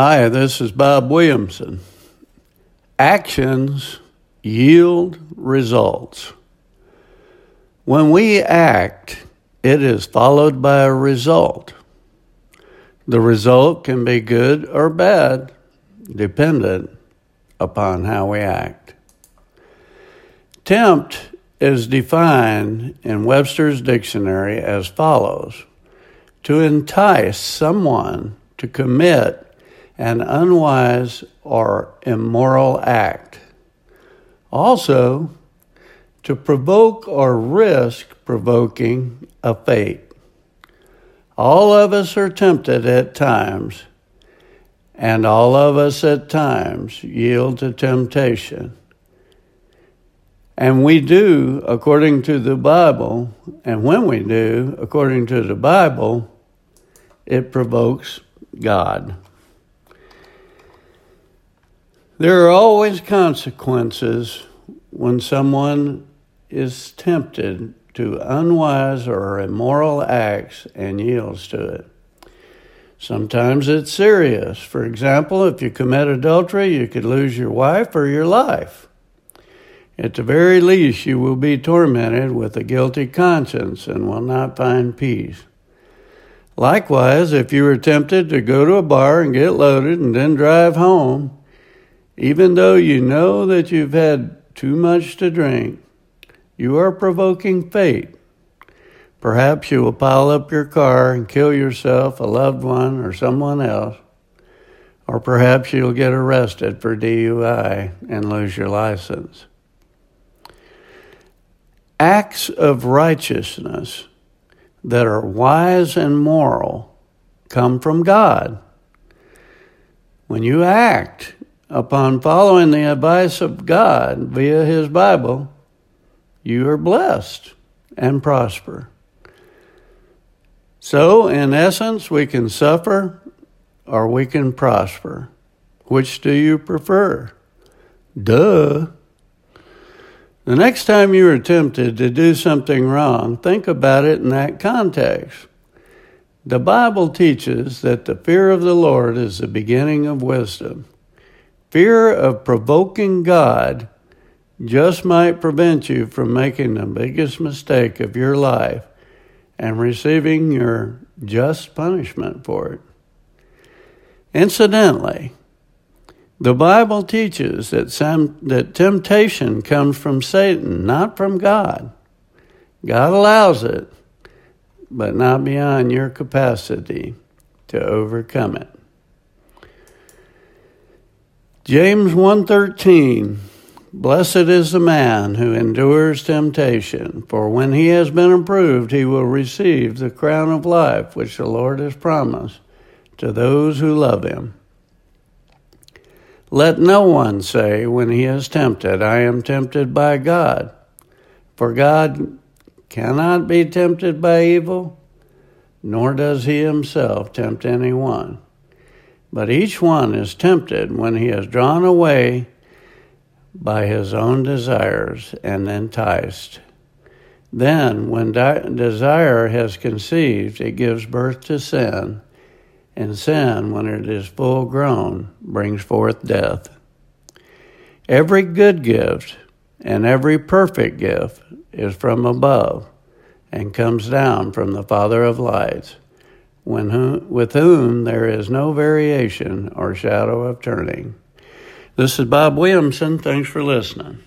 Hi, this is Bob Williamson. Actions yield results. When we act, it is followed by a result. The result can be good or bad, dependent upon how we act. Tempt is defined in Webster's dictionary as follows to entice someone to commit an unwise or immoral act. Also, to provoke or risk provoking a fate. All of us are tempted at times, and all of us at times yield to temptation. And we do according to the Bible, and when we do according to the Bible, it provokes God. There are always consequences when someone is tempted to unwise or immoral acts and yields to it. Sometimes it's serious. For example, if you commit adultery, you could lose your wife or your life. At the very least, you will be tormented with a guilty conscience and will not find peace. Likewise, if you are tempted to go to a bar and get loaded and then drive home, even though you know that you've had too much to drink, you are provoking fate. Perhaps you will pile up your car and kill yourself, a loved one, or someone else. Or perhaps you'll get arrested for DUI and lose your license. Acts of righteousness that are wise and moral come from God. When you act upon following the advice of God via His Bible, you are blessed and prosper. So, in essence, we can suffer or we can prosper. Which do you prefer? Duh. The next time you are tempted to do something wrong, think about it in that context. The Bible teaches that the fear of the Lord is the beginning of wisdom. Fear of provoking God just might prevent you from making the biggest mistake of your life and receiving your just punishment for it. Incidentally, the Bible teaches that, that temptation comes from Satan, not from God. God allows it, but not beyond your capacity to overcome it. James 1:13 Blessed is the man who endures temptation, for when he has been approved he will receive the crown of life which the Lord has promised to those who love him. Let no one say when he is tempted, I am tempted by God. For God cannot be tempted by evil, nor does he himself tempt anyone. But each one is tempted when he is drawn away by his own desires and enticed. Then, when di- desire has conceived, it gives birth to sin, and sin, when it is full grown, brings forth death. Every good gift and every perfect gift is from above and comes down from the Father of lights when with whom there is no variation or shadow of turning. This is Bob Williamson. Thanks for listening.